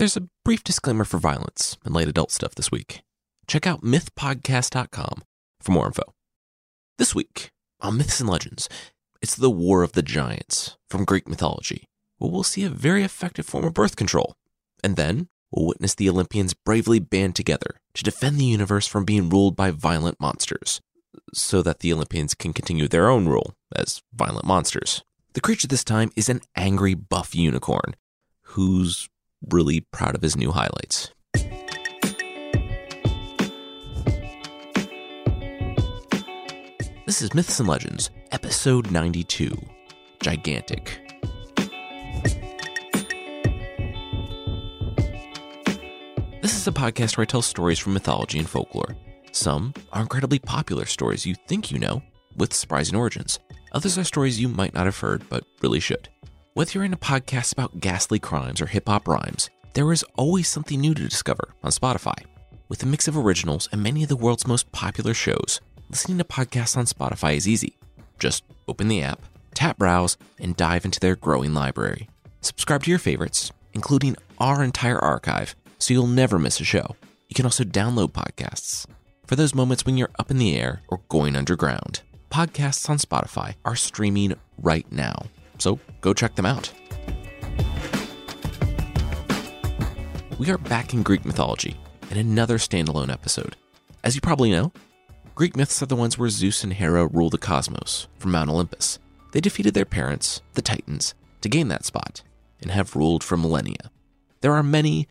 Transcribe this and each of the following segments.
There's a brief disclaimer for violence and late adult stuff this week. Check out mythpodcast.com for more info. This week on Myths and Legends, it's the War of the Giants from Greek mythology, where we'll see a very effective form of birth control. And then we'll witness the Olympians bravely band together to defend the universe from being ruled by violent monsters, so that the Olympians can continue their own rule as violent monsters. The creature this time is an angry buff unicorn who's really proud of his new highlights. This is Myths and Legends, episode 92 Gigantic. This is a podcast where I tell stories from mythology and folklore. Some are incredibly popular stories you think you know, with surprising origins. Others are stories you might not have heard, but really should. Whether you're in a podcast about ghastly crimes or hip hop rhymes, there is always something new to discover on Spotify. With a mix of originals and many of the world's most popular shows, listening to podcasts on Spotify is easy. Just open the app, tap browse, and dive into their growing library. Subscribe to your favorites, including our entire archive, so you'll never miss a show. You can also download podcasts for those moments when you're up in the air or going underground. Podcasts on Spotify are streaming right now, so go check them out. We are back in Greek mythology in another standalone episode. As you probably know, Greek myths are the ones where Zeus and Hera rule the cosmos from Mount Olympus. They defeated their parents, the Titans, to gain that spot and have ruled for millennia. There are many,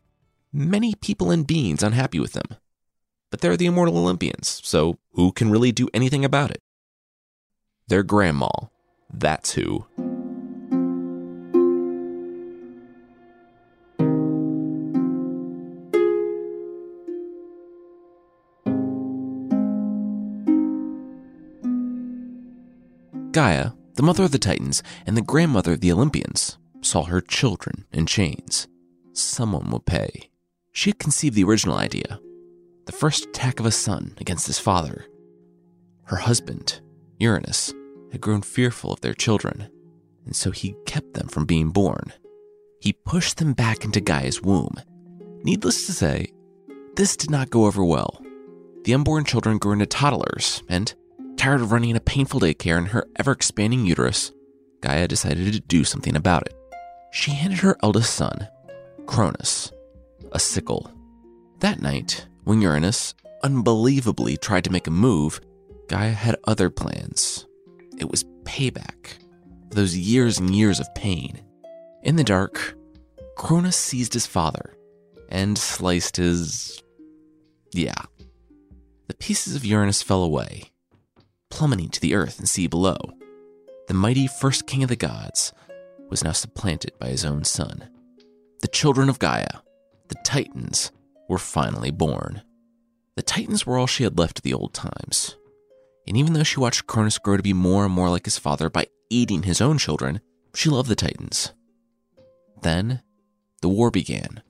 many people and beings unhappy with them. But they're the immortal Olympians, so who can really do anything about it? Their grandma. That's who. Gaia, the mother of the Titans and the grandmother of the Olympians, saw her children in chains. Someone would pay. She had conceived the original idea the first attack of a son against his father. Her husband, Uranus, had grown fearful of their children, and so he kept them from being born. He pushed them back into Gaia's womb. Needless to say, this did not go over well. The unborn children grew into toddlers, and, tired of running a painful daycare in her ever expanding uterus, Gaia decided to do something about it. She handed her eldest son, Cronus, a sickle. That night, when Uranus unbelievably tried to make a move, Gaia had other plans. It was payback for those years and years of pain. In the dark, Cronus seized his father and sliced his. Yeah. The pieces of Uranus fell away, plummeting to the earth and sea below. The mighty first king of the gods was now supplanted by his own son. The children of Gaia, the Titans, were finally born. The Titans were all she had left of the old times. And even though she watched Cronus grow to be more and more like his father by eating his own children, she loved the Titans. Then, the war began.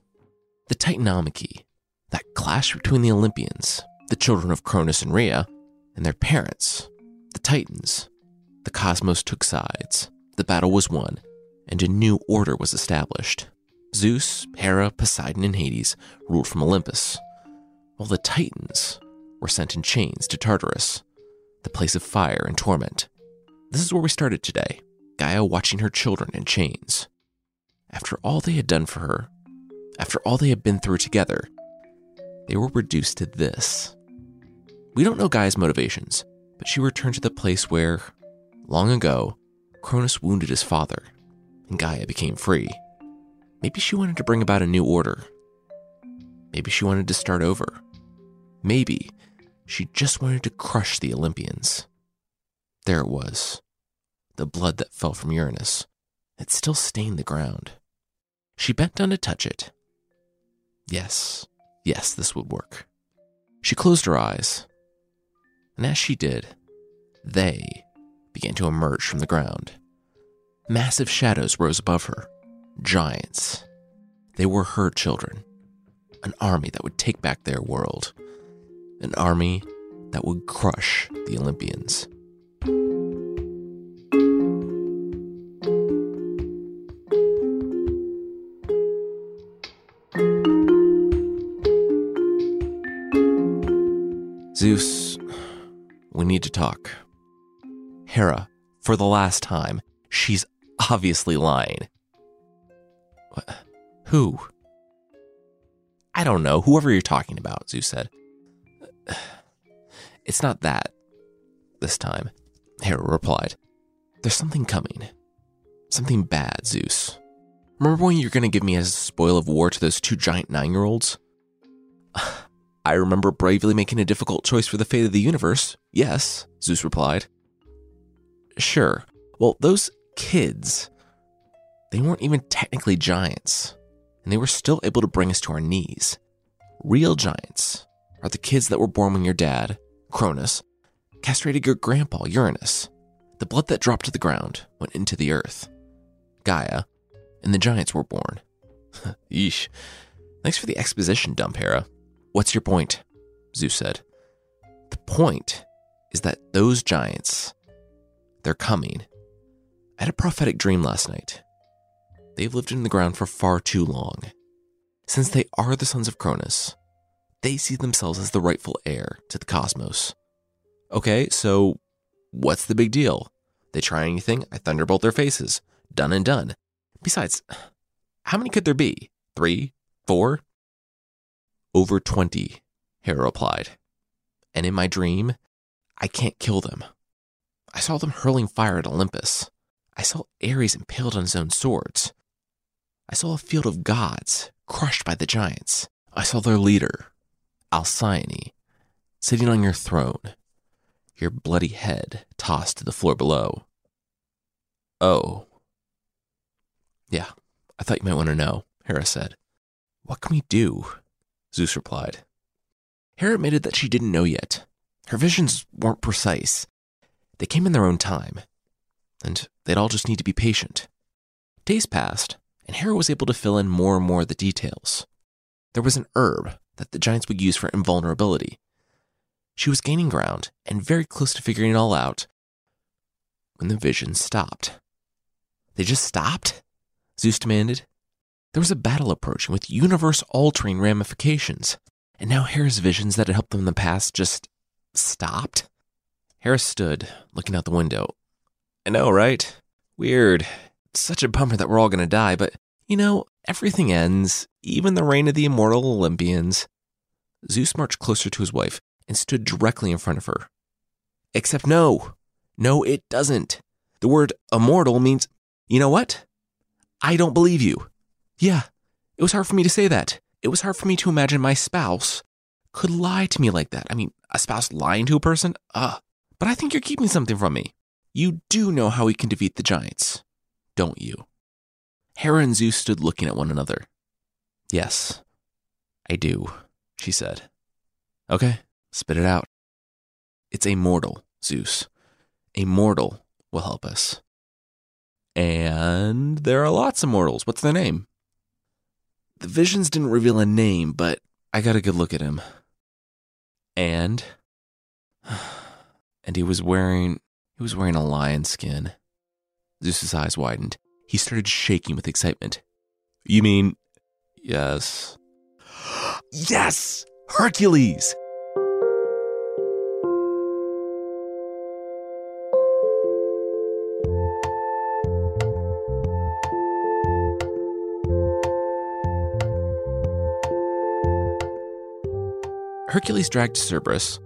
The Titanomachy, that clash between the Olympians, the children of Cronus and Rhea, and their parents, the Titans. The cosmos took sides, the battle was won, and a new order was established. Zeus, Hera, Poseidon, and Hades ruled from Olympus, while the Titans were sent in chains to Tartarus, the place of fire and torment. This is where we started today Gaia watching her children in chains. After all they had done for her, after all they had been through together, they were reduced to this. We don't know Gaia's motivations, but she returned to the place where, long ago, Cronus wounded his father, and Gaia became free. Maybe she wanted to bring about a new order. Maybe she wanted to start over. Maybe she just wanted to crush the Olympians. There it was. The blood that fell from Uranus. It still stained the ground. She bent down to touch it. Yes, yes, this would work. She closed her eyes. And as she did, they began to emerge from the ground. Massive shadows rose above her giants. They were her children, an army that would take back their world, an army that would crush the Olympians. Zeus, we need to talk. Hera, for the last time, she's obviously lying. Who? I don't know. Whoever you're talking about, Zeus said. It's not that. This time, Hera replied. There's something coming. Something bad, Zeus. Remember when you're going to give me as a spoil of war to those two giant nine year olds? I remember bravely making a difficult choice for the fate of the universe. Yes, Zeus replied. Sure. Well, those kids, they weren't even technically giants, and they were still able to bring us to our knees. Real giants are the kids that were born when your dad, Cronus, castrated your grandpa, Uranus. The blood that dropped to the ground went into the earth. Gaia, and the giants were born. Yeesh. Thanks for the exposition, dump Hera. What's your point? Zeus said. The point is that those giants, they're coming. I had a prophetic dream last night. They've lived in the ground for far too long. Since they are the sons of Cronus, they see themselves as the rightful heir to the cosmos. Okay, so what's the big deal? They try anything, I thunderbolt their faces. Done and done. Besides, how many could there be? Three? Four? Over 20, Hera replied. And in my dream, I can't kill them. I saw them hurling fire at Olympus. I saw Ares impaled on his own swords. I saw a field of gods crushed by the giants. I saw their leader, Alcyone, sitting on your throne, your bloody head tossed to the floor below. Oh. Yeah, I thought you might want to know, Hera said. What can we do? Zeus replied. Hera admitted that she didn't know yet. Her visions weren't precise. They came in their own time, and they'd all just need to be patient. Days passed, and Hera was able to fill in more and more of the details. There was an herb that the giants would use for invulnerability. She was gaining ground and very close to figuring it all out when the visions stopped. They just stopped? Zeus demanded. There was a battle approaching with universe altering ramifications, and now Hera's visions that had helped them in the past just stopped? Hera stood, looking out the window. I know, right? Weird. It's such a bummer that we're all gonna die, but you know, everything ends, even the reign of the immortal Olympians. Zeus marched closer to his wife and stood directly in front of her. Except no. No, it doesn't. The word immortal means, you know what? I don't believe you. Yeah, it was hard for me to say that. It was hard for me to imagine my spouse could lie to me like that. I mean, a spouse lying to a person? Uh, but I think you're keeping something from me. You do know how we can defeat the giants, don't you? Hera and Zeus stood looking at one another. Yes, I do, she said. Okay, spit it out. It's a mortal, Zeus. A mortal will help us. And there are lots of mortals. What's their name? The visions didn't reveal a name, but I got a good look at him. And and he was wearing he was wearing a lion skin. Zeus's eyes widened. He started shaking with excitement. You mean yes. yes! Hercules! Hercules dragged Cerberus,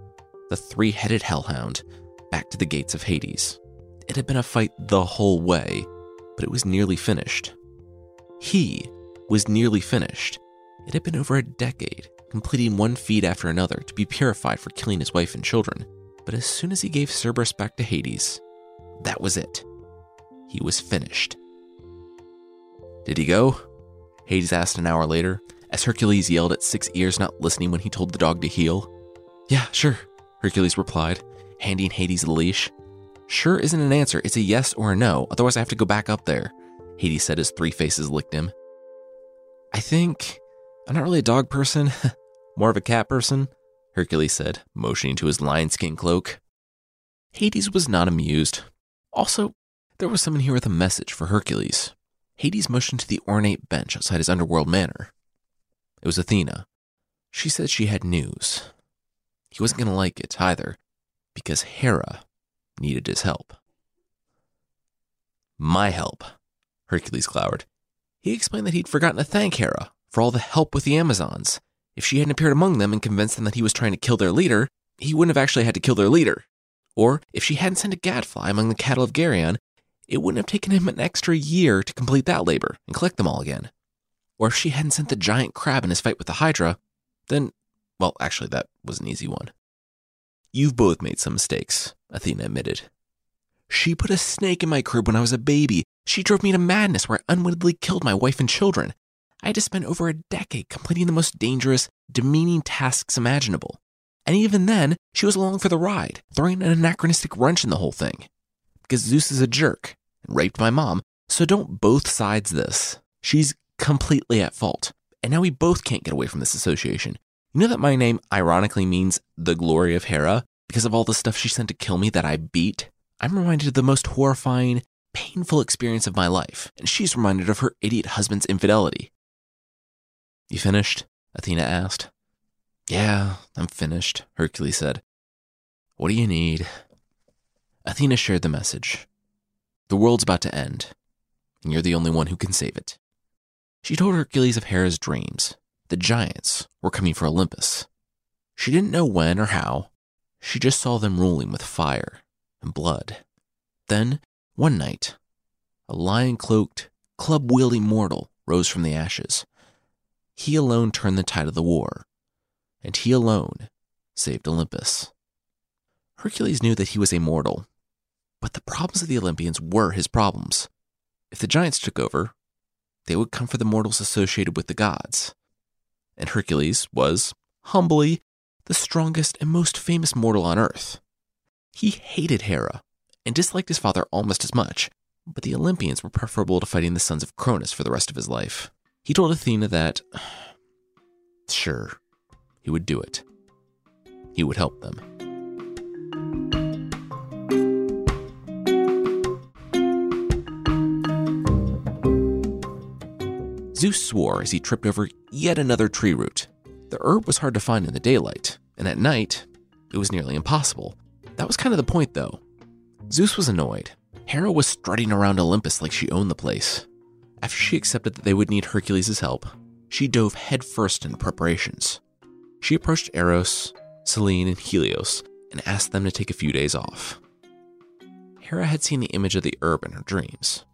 the three headed hellhound, back to the gates of Hades. It had been a fight the whole way, but it was nearly finished. He was nearly finished. It had been over a decade, completing one feat after another to be purified for killing his wife and children. But as soon as he gave Cerberus back to Hades, that was it. He was finished. Did he go? Hades asked an hour later, as Hercules yelled at Six Ears not listening when he told the dog to heel. Yeah, sure, Hercules replied, handing Hades the leash. Sure isn't an answer, it's a yes or a no, otherwise I have to go back up there, Hades said as three faces licked him. I think I'm not really a dog person, more of a cat person, Hercules said, motioning to his lion skin cloak. Hades was not amused. Also, there was someone here with a message for Hercules. Hades motioned to the ornate bench outside his underworld manor. It was Athena. She said she had news. He wasn't going to like it either, because Hera needed his help. My help, Hercules glowered. He explained that he'd forgotten to thank Hera for all the help with the Amazons. If she hadn't appeared among them and convinced them that he was trying to kill their leader, he wouldn't have actually had to kill their leader. Or if she hadn't sent a gadfly among the cattle of Geryon, it wouldn't have taken him an extra year to complete that labor and collect them all again. Or if she hadn't sent the giant crab in his fight with the Hydra, then, well, actually, that was an easy one. You've both made some mistakes, Athena admitted. She put a snake in my crib when I was a baby. She drove me to madness where I unwittingly killed my wife and children. I had to spend over a decade completing the most dangerous, demeaning tasks imaginable. And even then, she was along for the ride, throwing an anachronistic wrench in the whole thing. Because Zeus is a jerk and raped my mom, so don't both sides this. She's completely at fault. And now we both can't get away from this association. You know that my name ironically means the glory of Hera because of all the stuff she sent to kill me that I beat? I'm reminded of the most horrifying, painful experience of my life, and she's reminded of her idiot husband's infidelity. You finished? Athena asked. Yeah, I'm finished, Hercules said. What do you need? Athena shared the message. The world's about to end, and you're the only one who can save it. She told Hercules of Hera's dreams. The giants were coming for Olympus. She didn't know when or how. She just saw them ruling with fire and blood. Then, one night, a lion cloaked, club wielding mortal rose from the ashes. He alone turned the tide of the war, and he alone saved Olympus. Hercules knew that he was a mortal, but the problems of the Olympians were his problems. If the giants took over, they would come for the mortals associated with the gods. And Hercules was, humbly, the strongest and most famous mortal on earth. He hated Hera and disliked his father almost as much, but the Olympians were preferable to fighting the sons of Cronus for the rest of his life. He told Athena that, sure, he would do it. He would help them. Zeus swore as he tripped over yet another tree root. The herb was hard to find in the daylight, and at night, it was nearly impossible. That was kind of the point, though. Zeus was annoyed. Hera was strutting around Olympus like she owned the place. After she accepted that they would need Hercules' help, she dove headfirst into preparations. She approached Eos, Selene, and Helios and asked them to take a few days off. Hera had seen the image of the herb in her dreams,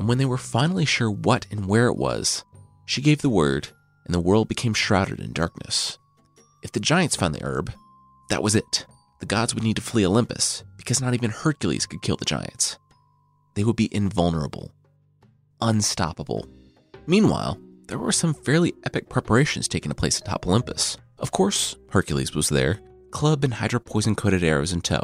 and when they were finally sure what and where it was, she gave the word, and the world became shrouded in darkness. If the giants found the herb, that was it the gods would need to flee Olympus because not even Hercules could kill the giants. They would be invulnerable, unstoppable. Meanwhile, there were some fairly epic preparations taking place atop Olympus. Of course, Hercules was there, club and hydra poison coated arrows in tow.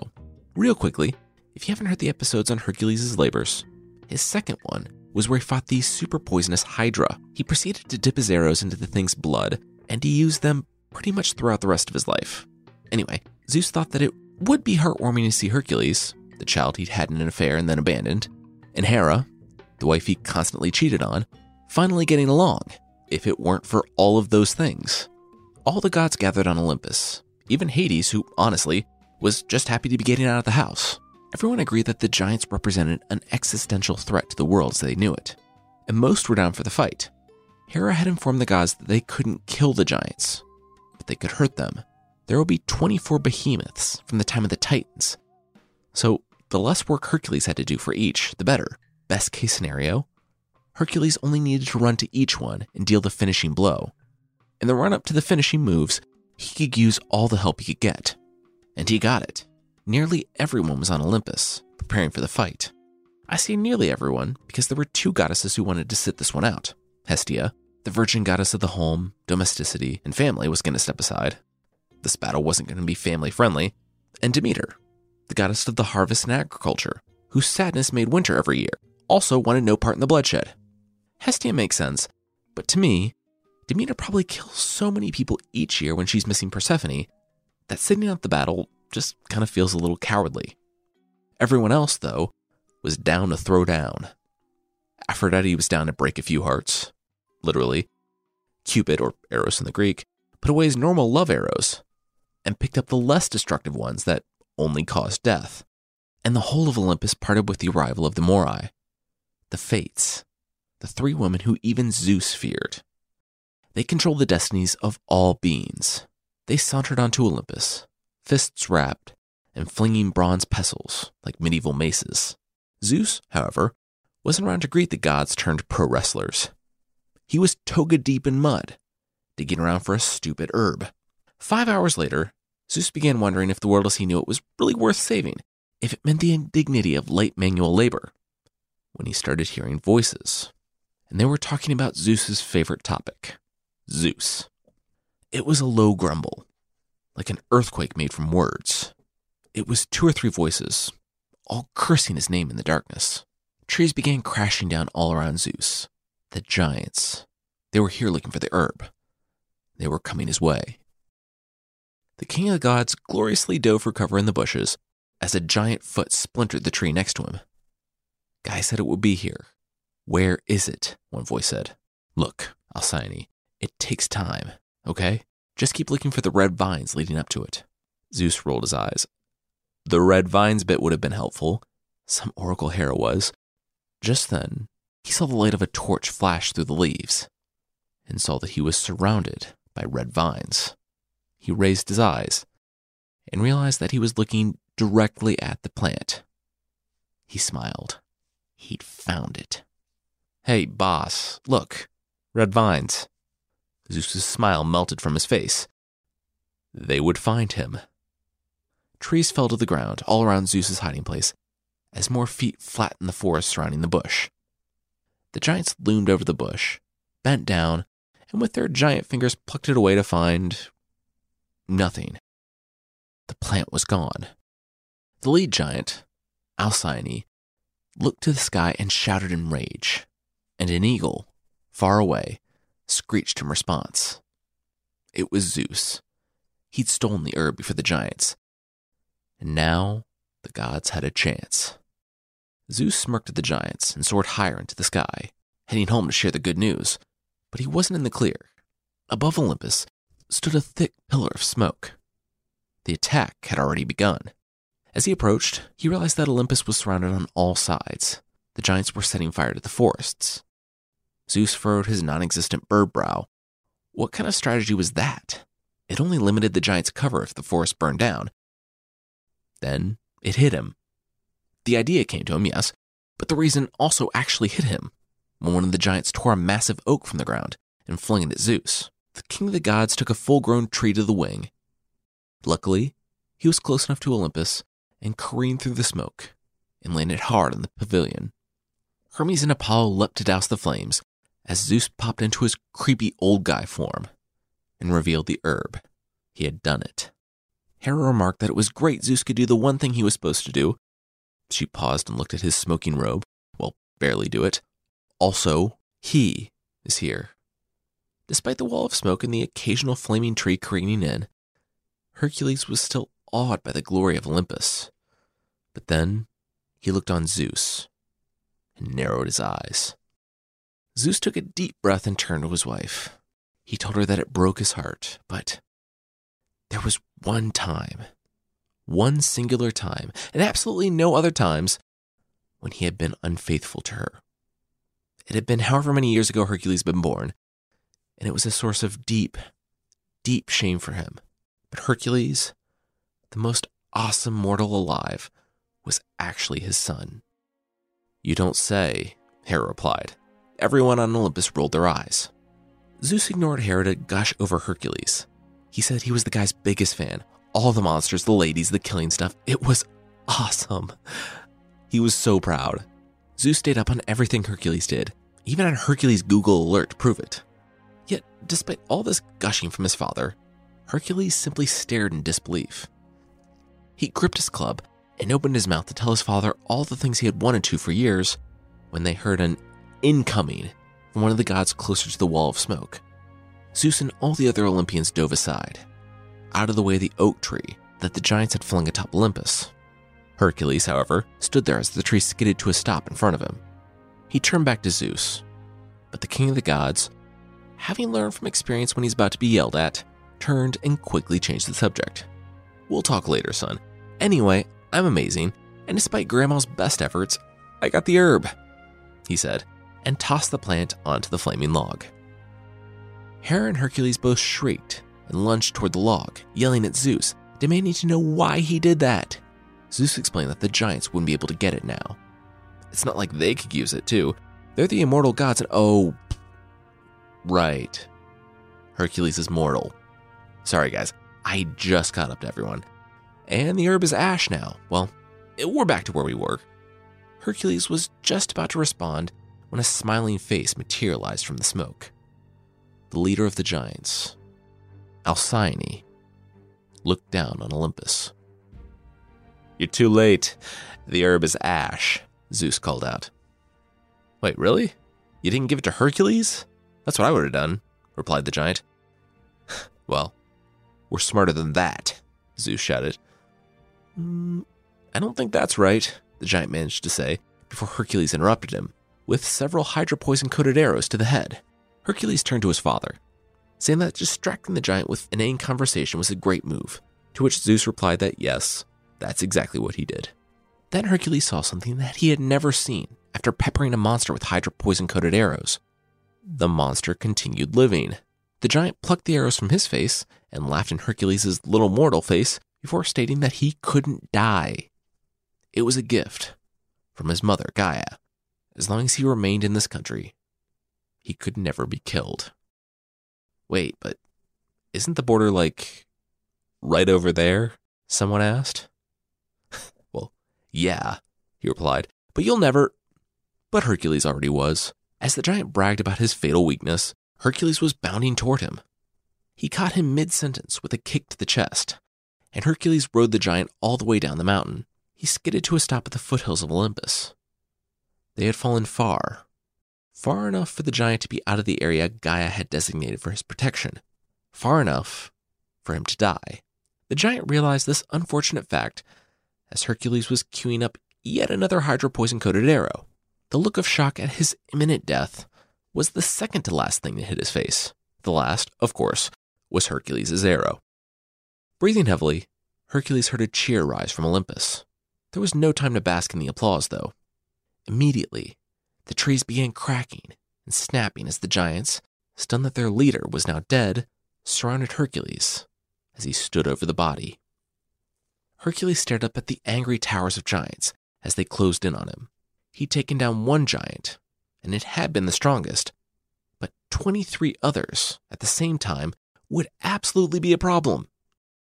Real quickly, if you haven't heard the episodes on Hercules' labors, his second one was where he fought the super poisonous Hydra. He proceeded to dip his arrows into the thing's blood, and he used them pretty much throughout the rest of his life. Anyway, Zeus thought that it would be heartwarming to see Hercules, the child he'd had in an affair and then abandoned, and Hera, the wife he constantly cheated on, finally getting along, if it weren't for all of those things. All the gods gathered on Olympus, even Hades, who, honestly, was just happy to be getting out of the house. Everyone agreed that the giants represented an existential threat to the world as they knew it, and most were down for the fight. Hera had informed the gods that they couldn't kill the giants, but they could hurt them there will be 24 behemoths from the time of the Titans. So, the less work Hercules had to do for each, the better. Best case scenario, Hercules only needed to run to each one and deal the finishing blow. In the run up to the finishing moves, he could use all the help he could get. And he got it. Nearly everyone was on Olympus, preparing for the fight. I say nearly everyone because there were two goddesses who wanted to sit this one out. Hestia, the virgin goddess of the home, domesticity, and family, was going to step aside, this battle wasn't going to be family friendly, and Demeter, the goddess of the harvest and agriculture, whose sadness made winter every year, also wanted no part in the bloodshed. Hestia makes sense, but to me, Demeter probably kills so many people each year when she's missing Persephone that sitting out the battle just kind of feels a little cowardly. Everyone else, though, was down to throw down. Aphrodite was down to break a few hearts, literally. Cupid, or Eros in the Greek, put away his normal love arrows and picked up the less destructive ones that only caused death. And the whole of Olympus parted with the arrival of the Moirai, the Fates, the three women who even Zeus feared. They controlled the destinies of all beings. They sauntered onto Olympus, fists wrapped and flinging bronze pestles like medieval maces. Zeus, however, wasn't around to greet the gods turned pro wrestlers. He was toga deep in mud, digging around for a stupid herb. Five hours later, Zeus began wondering if the world as he knew it was really worth saving, if it meant the indignity of light manual labor, when he started hearing voices. And they were talking about Zeus's favorite topic Zeus. It was a low grumble, like an earthquake made from words. It was two or three voices, all cursing his name in the darkness. Trees began crashing down all around Zeus. The giants. They were here looking for the herb. They were coming his way. The king of the gods gloriously dove for cover in the bushes as a giant foot splintered the tree next to him. Gaia said it would be here. Where is it? One voice said. Look, Alcyone, it takes time, okay? Just keep looking for the red vines leading up to it. Zeus rolled his eyes. The red vines bit would have been helpful. Some oracle Hera was. Just then, he saw the light of a torch flash through the leaves and saw that he was surrounded by red vines. He raised his eyes and realized that he was looking directly at the plant. He smiled. He'd found it. Hey, boss, look, red vines. Zeus's smile melted from his face. They would find him. Trees fell to the ground all around Zeus's hiding place as more feet flattened the forest surrounding the bush. The giants loomed over the bush, bent down, and with their giant fingers plucked it away to find nothing. The plant was gone. The lead giant, Alcyone, looked to the sky and shouted in rage, and an eagle, far away, screeched in response. It was Zeus. He'd stolen the herb before the giants, and now the gods had a chance. Zeus smirked at the giants and soared higher into the sky, heading home to share the good news. But he wasn't in the clear. Above Olympus stood a thick pillar of smoke. The attack had already begun. As he approached, he realized that Olympus was surrounded on all sides. The giants were setting fire to the forests. Zeus furrowed his non existent bird brow. What kind of strategy was that? It only limited the giant's cover if the forest burned down, then it hit him. The idea came to him, yes, but the reason also actually hit him when one of the giants tore a massive oak from the ground and flung it at Zeus. The king of the gods took a full grown tree to the wing. Luckily, he was close enough to Olympus and careened through the smoke and landed hard on the pavilion. Hermes and Apollo leapt to douse the flames as Zeus popped into his creepy old guy form and revealed the herb. He had done it. Hera remarked that it was great Zeus could do the one thing he was supposed to do. She paused and looked at his smoking robe. Well, barely do it. Also, he is here. Despite the wall of smoke and the occasional flaming tree careening in, Hercules was still awed by the glory of Olympus. But then he looked on Zeus and narrowed his eyes. Zeus took a deep breath and turned to his wife. He told her that it broke his heart, but there was one time, one singular time, and absolutely no other times when he had been unfaithful to her. It had been however many years ago Hercules had been born, and it was a source of deep, deep shame for him. But Hercules, the most awesome mortal alive, was actually his son. You don't say, Hera replied. Everyone on Olympus rolled their eyes. Zeus ignored Hera to gush over Hercules. He said he was the guy's biggest fan. All the monsters, the ladies, the killing stuff. It was awesome. He was so proud. Zeus stayed up on everything Hercules did, even on Hercules' Google alert to prove it. Yet, despite all this gushing from his father, Hercules simply stared in disbelief. He gripped his club and opened his mouth to tell his father all the things he had wanted to for years when they heard an incoming from one of the gods closer to the wall of smoke. Zeus and all the other Olympians dove aside, out of the way of the oak tree that the giants had flung atop Olympus. Hercules, however, stood there as the tree skidded to a stop in front of him. He turned back to Zeus, but the king of the gods having learned from experience when he's about to be yelled at, turned and quickly changed the subject. We'll talk later, son. Anyway, I'm amazing, and despite Grandma's best efforts, I got the herb, he said, and tossed the plant onto the flaming log. Hera and Hercules both shrieked and lunged toward the log, yelling at Zeus, demanding to know why he did that. Zeus explained that the giants wouldn't be able to get it now. It's not like they could use it, too. They're the immortal gods, and oh, right. Hercules is mortal. Sorry, guys, I just caught up to everyone. And the herb is ash now. Well, we're back to where we were. Hercules was just about to respond when a smiling face materialized from the smoke. The leader of the giants, Alcyone, looked down on Olympus. You're too late. The herb is ash, Zeus called out. Wait, really? You didn't give it to Hercules? That's what I would have done, replied the giant. well, we're smarter than that, Zeus shouted. Mm, I don't think that's right, the giant managed to say before Hercules interrupted him with several Hydra poison coated arrows to the head. Hercules turned to his father, saying that distracting the giant with inane conversation was a great move, to which Zeus replied that yes, that's exactly what he did. Then Hercules saw something that he had never seen after peppering a monster with Hydra poison coated arrows. The monster continued living. The giant plucked the arrows from his face and laughed in Hercules' little mortal face before stating that he couldn't die. It was a gift from his mother, Gaia. As long as he remained in this country, he could never be killed. Wait, but isn't the border like right over there? Someone asked. well, yeah, he replied, but you'll never. But Hercules already was. As the giant bragged about his fatal weakness, Hercules was bounding toward him. He caught him mid sentence with a kick to the chest, and Hercules rode the giant all the way down the mountain. He skidded to a stop at the foothills of Olympus. They had fallen far, far enough for the giant to be out of the area Gaia had designated for his protection, far enough for him to die. The giant realized this unfortunate fact as Hercules was queuing up yet another Hydra poison coated arrow. The look of shock at his imminent death was the second to last thing that hit his face. The last, of course, was Hercules' arrow. Breathing heavily, Hercules heard a cheer rise from Olympus. There was no time to bask in the applause, though. Immediately, the trees began cracking and snapping as the giants, stunned that their leader was now dead, surrounded Hercules as he stood over the body. Hercules stared up at the angry towers of giants as they closed in on him. He'd taken down one giant, and it had been the strongest, but 23 others at the same time would absolutely be a problem.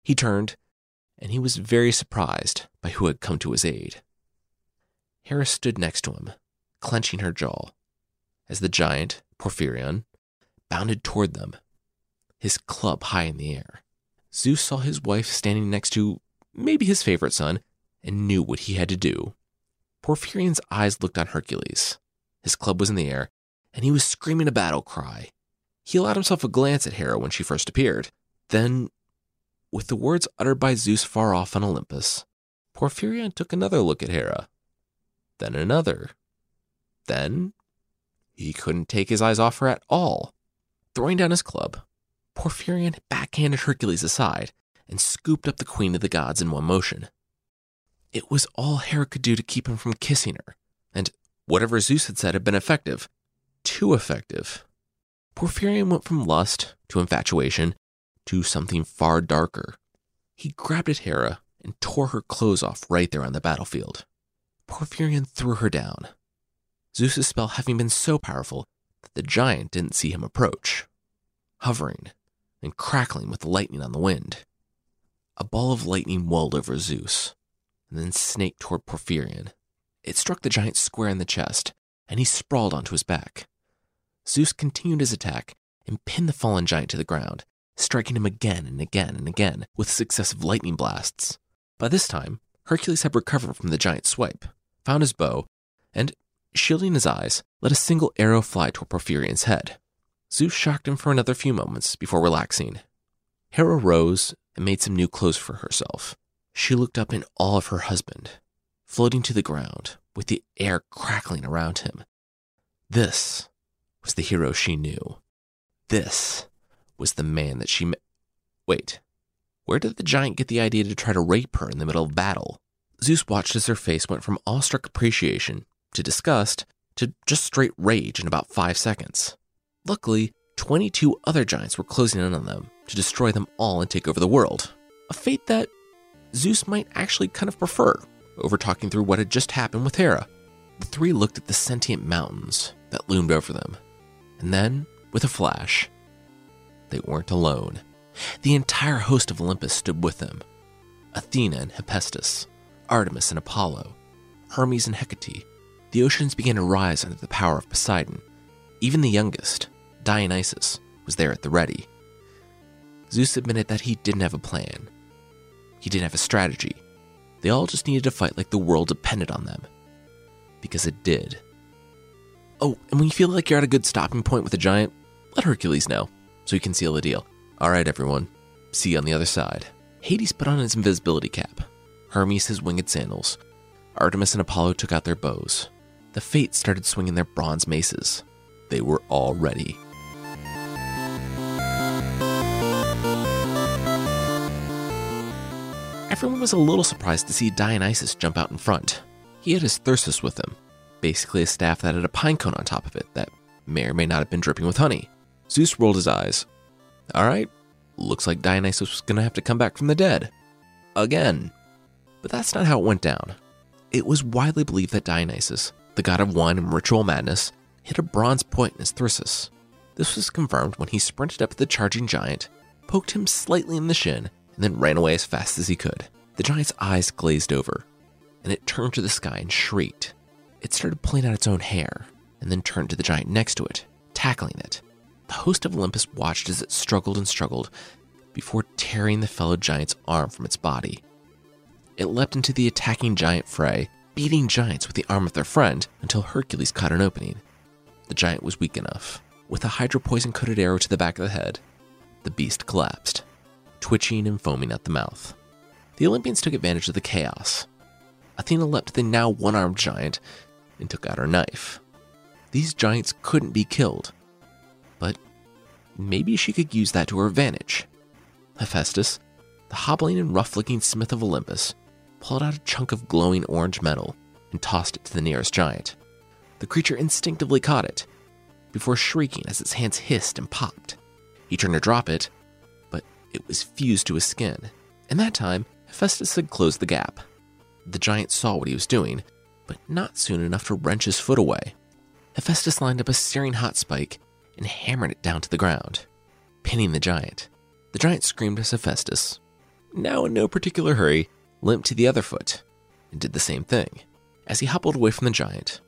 He turned, and he was very surprised by who had come to his aid. Hera stood next to him, clenching her jaw, as the giant, Porphyrion, bounded toward them, his club high in the air. Zeus saw his wife standing next to maybe his favorite son and knew what he had to do. Porphyrion's eyes looked on Hercules. His club was in the air, and he was screaming a battle cry. He allowed himself a glance at Hera when she first appeared. Then, with the words uttered by Zeus far off on Olympus, Porphyrion took another look at Hera, then another, then he couldn't take his eyes off her at all. Throwing down his club, Porphyrion backhanded Hercules aside and scooped up the queen of the gods in one motion. It was all Hera could do to keep him from kissing her, and whatever Zeus had said had been effective. Too effective. Porphyrion went from lust to infatuation to something far darker. He grabbed at Hera and tore her clothes off right there on the battlefield. Porphyrion threw her down, Zeus's spell having been so powerful that the giant didn't see him approach, hovering and crackling with lightning on the wind. A ball of lightning welled over Zeus and then snaked toward Porphyrion. It struck the giant square in the chest, and he sprawled onto his back. Zeus continued his attack and pinned the fallen giant to the ground, striking him again and again and again with successive lightning blasts. By this time, Hercules had recovered from the giant's swipe, found his bow, and shielding his eyes, let a single arrow fly toward Porphyrion's head. Zeus shocked him for another few moments before relaxing. Hera rose and made some new clothes for herself. She looked up in awe of her husband, floating to the ground with the air crackling around him. This was the hero she knew. this was the man that she met. Wait, where did the giant get the idea to try to rape her in the middle of battle? Zeus watched as her face went from awestruck appreciation to disgust to just straight rage in about five seconds. Luckily, 22 other giants were closing in on them to destroy them all and take over the world. A fate that Zeus might actually kind of prefer over talking through what had just happened with Hera. The three looked at the sentient mountains that loomed over them, and then, with a flash, they weren't alone. The entire host of Olympus stood with them Athena and Hephaestus, Artemis and Apollo, Hermes and Hecate. The oceans began to rise under the power of Poseidon. Even the youngest, Dionysus, was there at the ready. Zeus admitted that he didn't have a plan. He didn't have a strategy. They all just needed to fight like the world depended on them. Because it did. Oh, and when you feel like you're at a good stopping point with a giant, let Hercules know so he can seal the deal. All right, everyone. See you on the other side. Hades put on his invisibility cap, Hermes his winged sandals. Artemis and Apollo took out their bows. The Fates started swinging their bronze maces. They were all ready. Everyone was a little surprised to see Dionysus jump out in front. He had his thyrsus with him, basically a staff that had a pine cone on top of it that may or may not have been dripping with honey. Zeus rolled his eyes. All right, looks like Dionysus was going to have to come back from the dead. Again. But that's not how it went down. It was widely believed that Dionysus, the god of wine and ritual madness, hit a bronze point in his thyrsus. This was confirmed when he sprinted up the charging giant, poked him slightly in the shin, and then ran away as fast as he could. The giant's eyes glazed over, and it turned to the sky and shrieked. It started pulling out its own hair, and then turned to the giant next to it, tackling it. The host of Olympus watched as it struggled and struggled before tearing the fellow giant's arm from its body. It leapt into the attacking giant fray, beating giants with the arm of their friend until Hercules caught an opening. The giant was weak enough. With a Hydra poison coated arrow to the back of the head, the beast collapsed twitching and foaming at the mouth. The Olympians took advantage of the chaos. Athena leapt to the now one armed giant and took out her knife. These giants couldn't be killed, but maybe she could use that to her advantage. Hephaestus, the hobbling and rough looking smith of Olympus, pulled out a chunk of glowing orange metal and tossed it to the nearest giant. The creature instinctively caught it, before shrieking as its hands hissed and popped. He turned to drop it, but it was fused to his skin, and that time, Hephaestus had closed the gap. The giant saw what he was doing, but not soon enough to wrench his foot away. Hephaestus lined up a searing hot spike and hammered it down to the ground, pinning the giant. The giant screamed as Hephaestus, now in no particular hurry, limped to the other foot and did the same thing. As he hobbled away from the giant,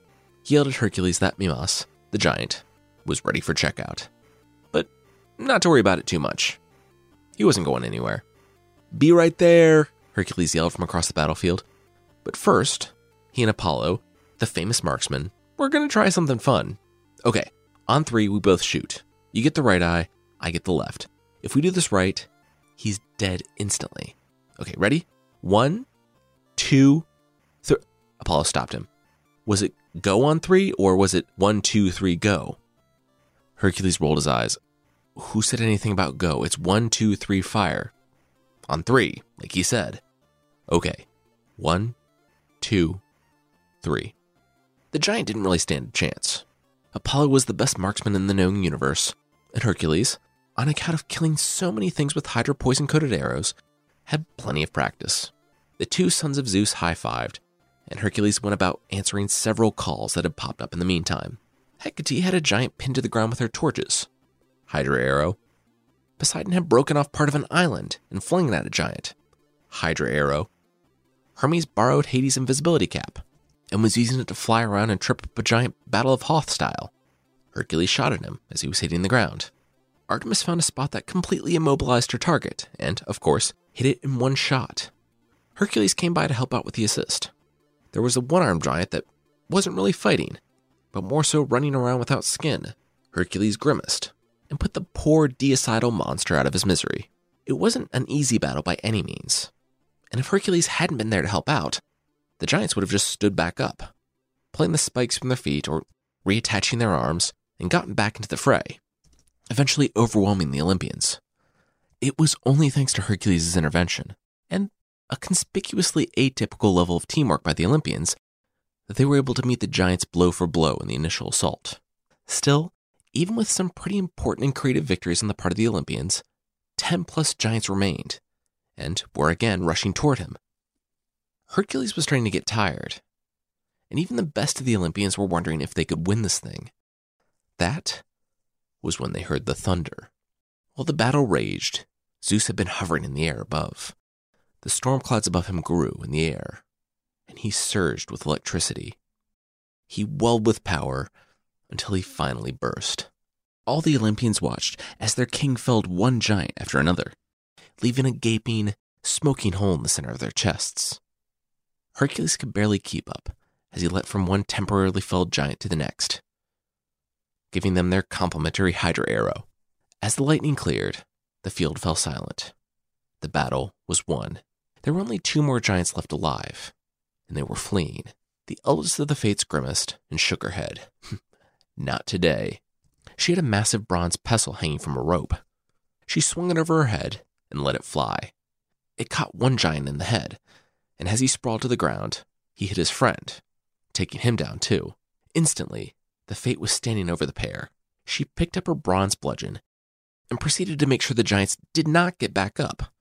he yelled at Hercules that Mimas, the giant, was ready for checkout. But not to worry about it too much. He wasn't going anywhere. Be right there, Hercules yelled from across the battlefield. But first, he and Apollo, the famous marksman, were going to try something fun. Okay, on three, we both shoot. You get the right eye, I get the left. If we do this right, he's dead instantly. Okay, ready? One, two, three. Apollo stopped him. Was it go on three, or was it one, two, three, go? Hercules rolled his eyes. Who said anything about go? It's one, two, three, fire. On three, like he said. Okay. One, two, three. The giant didn't really stand a chance. Apollo was the best marksman in the known universe, and Hercules, on account of killing so many things with Hydra poison coated arrows, had plenty of practice. The two sons of Zeus high fived, and Hercules went about answering several calls that had popped up in the meantime. Hecate had a giant pinned to the ground with her torches, Hydra arrow. Poseidon had broken off part of an island and flung it at a giant. Hydra arrow. Hermes borrowed Hades' invisibility cap and was using it to fly around and trip up a giant Battle of Hoth style. Hercules shot at him as he was hitting the ground. Artemis found a spot that completely immobilized her target and, of course, hit it in one shot. Hercules came by to help out with the assist. There was a one armed giant that wasn't really fighting, but more so running around without skin. Hercules grimaced and put the poor deicital monster out of his misery. It wasn't an easy battle by any means, and if Hercules hadn't been there to help out, the giants would have just stood back up, pulling the spikes from their feet or reattaching their arms, and gotten back into the fray. eventually overwhelming the Olympians. It was only thanks to Hercules' intervention and a conspicuously atypical level of teamwork by the Olympians that they were able to meet the giants blow for blow in the initial assault. Still, even with some pretty important and creative victories on the part of the Olympians, 10 plus giants remained and were again rushing toward him. Hercules was starting to get tired, and even the best of the Olympians were wondering if they could win this thing. That was when they heard the thunder. While the battle raged, Zeus had been hovering in the air above. The storm clouds above him grew in the air, and he surged with electricity. He welled with power until he finally burst. All the Olympians watched as their king felled one giant after another, leaving a gaping, smoking hole in the center of their chests. Hercules could barely keep up as he leapt from one temporarily felled giant to the next, giving them their complimentary Hydra arrow. As the lightning cleared, the field fell silent. The battle was won. There were only two more giants left alive, and they were fleeing. The eldest of the Fates grimaced and shook her head. Not today. She had a massive bronze pestle hanging from a rope. She swung it over her head and let it fly. It caught one giant in the head, and as he sprawled to the ground, he hit his friend, taking him down too. Instantly, the Fate was standing over the pair. She picked up her bronze bludgeon and proceeded to make sure the giants did not get back up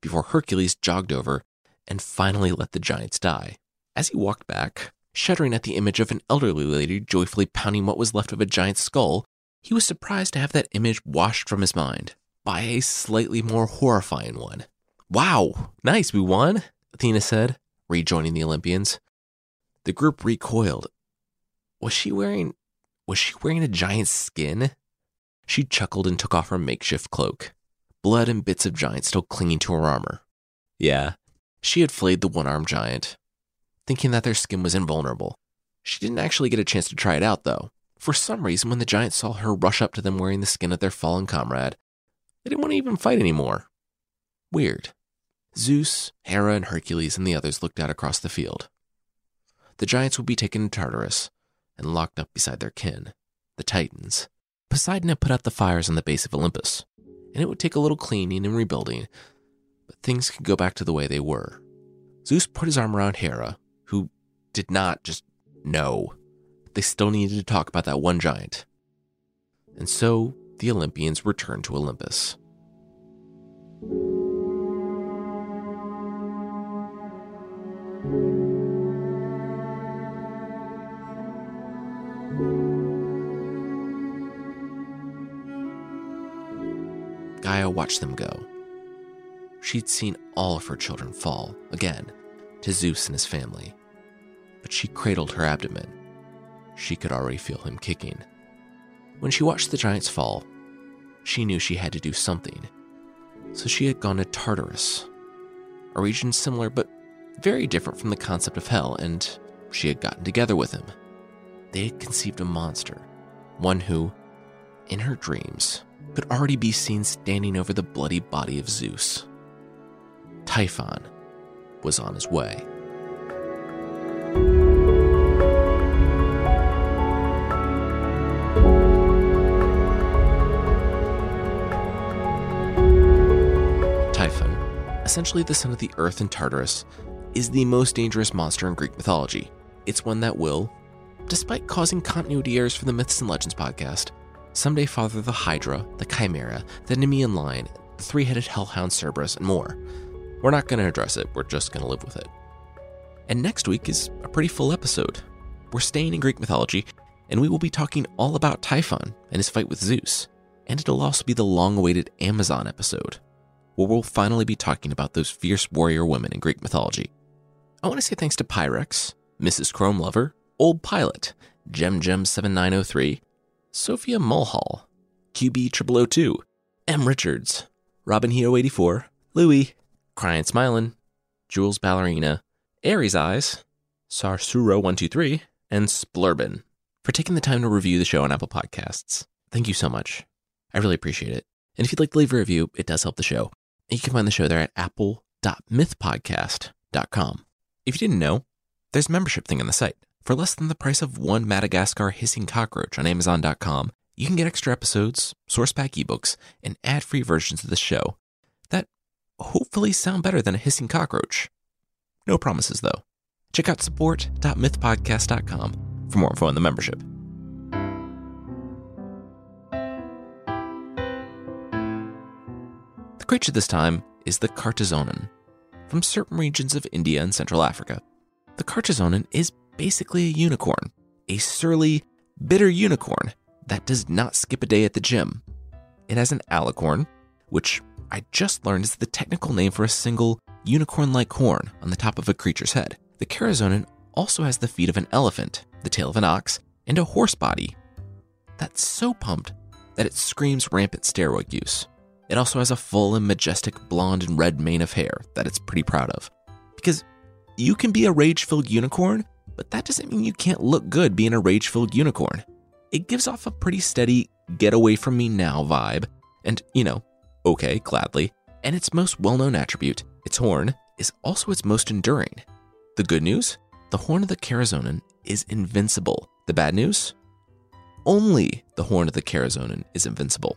before Hercules jogged over and finally let the giants die. As he walked back, shuddering at the image of an elderly lady joyfully pounding what was left of a giant's skull, he was surprised to have that image washed from his mind by a slightly more horrifying one. Wow, nice, we won, Athena said, rejoining the Olympians. The group recoiled. Was she wearing was she wearing a giant's skin? She chuckled and took off her makeshift cloak, blood and bits of giant still clinging to her armor. Yeah, she had flayed the one armed giant, thinking that their skin was invulnerable. She didn't actually get a chance to try it out, though. For some reason, when the giants saw her rush up to them wearing the skin of their fallen comrade, they didn't want to even fight anymore. Weird. Zeus, Hera, and Hercules and the others looked out across the field. The giants would be taken to Tartarus and locked up beside their kin, the Titans. Poseidon had put out the fires on the base of Olympus, and it would take a little cleaning and rebuilding, but things could go back to the way they were. Zeus put his arm around Hera, who did not just know. They still needed to talk about that one giant. And so the Olympians returned to Olympus. Gaia watched them go. She'd seen all of her children fall, again, to Zeus and his family. But she cradled her abdomen. She could already feel him kicking. When she watched the giants fall, she knew she had to do something. So she had gone to Tartarus, a region similar but very different from the concept of hell, and she had gotten together with him. They had conceived a monster, one who, in her dreams, could already be seen standing over the bloody body of Zeus. Typhon was on his way. Typhon, essentially the son of the earth and Tartarus, is the most dangerous monster in Greek mythology. It's one that will, despite causing continuity errors for the Myths and Legends podcast, someday father the Hydra, the Chimera, the Nemean Lion, the three headed hellhound Cerberus, and more. We're not going to address it, we're just going to live with it. And next week is a pretty full episode. We're staying in Greek mythology, and we will be talking all about Typhon and his fight with Zeus. And it'll also be the long awaited Amazon episode, where we'll finally be talking about those fierce warrior women in Greek mythology. I want to say thanks to Pyrex, Mrs. Chrome Lover, Old Pilot, Gem Gem 7903, Sophia Mulhall, QB0002, M. Richards, Robin Heo 84, Louie, Crying Smilin', Jules Ballerina, Aries Eyes, Sarsuro123, and Splurbin for taking the time to review the show on Apple Podcasts. Thank you so much. I really appreciate it. And if you'd like to leave a review, it does help the show. You can find the show there at apple.mythpodcast.com. If you didn't know, there's a membership thing on the site. For less than the price of one Madagascar hissing cockroach on Amazon.com, you can get extra episodes, source pack ebooks, and ad free versions of the show that hopefully sound better than a hissing cockroach. No promises, though. Check out support.mythpodcast.com for more info on the membership. The creature this time is the Cartazonan. From certain regions of India and Central Africa, the Cartazonan is basically a unicorn, a surly, bitter unicorn that does not skip a day at the gym. It has an alicorn, which I just learned is the technical name for a single unicorn like horn on the top of a creature's head. The Karazonan also has the feet of an elephant, the tail of an ox, and a horse body. That's so pumped that it screams rampant steroid use. It also has a full and majestic blonde and red mane of hair that it's pretty proud of. Because you can be a rage filled unicorn, but that doesn't mean you can't look good being a rage filled unicorn. It gives off a pretty steady, get away from me now vibe, and, you know, okay, gladly. And its most well known attribute, its horn, is also its most enduring. The good news? The horn of the Karazonan is invincible. The bad news? Only the horn of the Karazonan is invincible.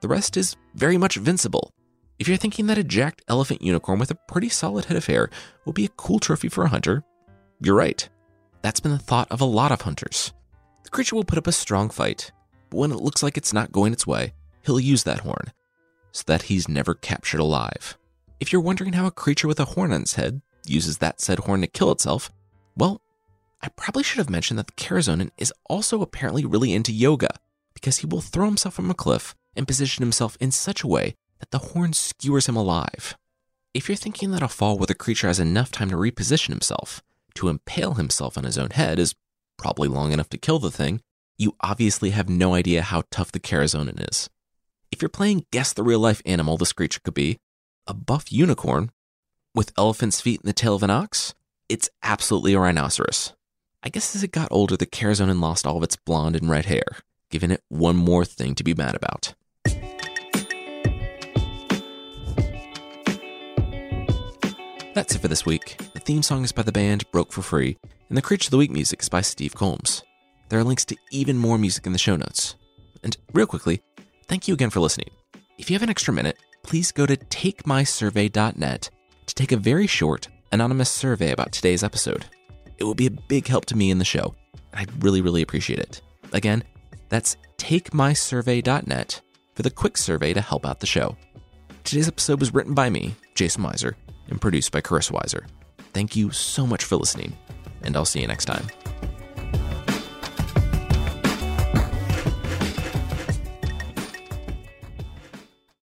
The rest is very much vincible. If you're thinking that a jacked elephant unicorn with a pretty solid head of hair will be a cool trophy for a hunter, you're right. That's been the thought of a lot of hunters. The creature will put up a strong fight, but when it looks like it's not going its way, he'll use that horn so that he's never captured alive. If you're wondering how a creature with a horn on its head uses that said horn to kill itself, well, I probably should have mentioned that the Karazonan is also apparently really into yoga because he will throw himself from a cliff and position himself in such a way that the horn skewers him alive. If you're thinking that a fall where the creature has enough time to reposition himself, to impale himself on his own head is probably long enough to kill the thing, you obviously have no idea how tough the Karazonan is. If you're playing Guess the Real Life Animal this creature could be, a buff unicorn with elephant's feet and the tail of an ox, it's absolutely a rhinoceros. I guess as it got older, the Karazonan lost all of its blonde and red hair, giving it one more thing to be mad about. That's it for this week. The theme song is by the band Broke for Free, and the Creature of the Week music is by Steve Combs. There are links to even more music in the show notes. And real quickly, thank you again for listening. If you have an extra minute, please go to takemysurvey.net to take a very short, anonymous survey about today's episode. It will be a big help to me in the show, and I'd really, really appreciate it. Again, that's takemysurvey.net for the quick survey to help out the show. Today's episode was written by me, Jason Weiser, and produced by Chris Weiser. Thank you so much for listening, and I'll see you next time.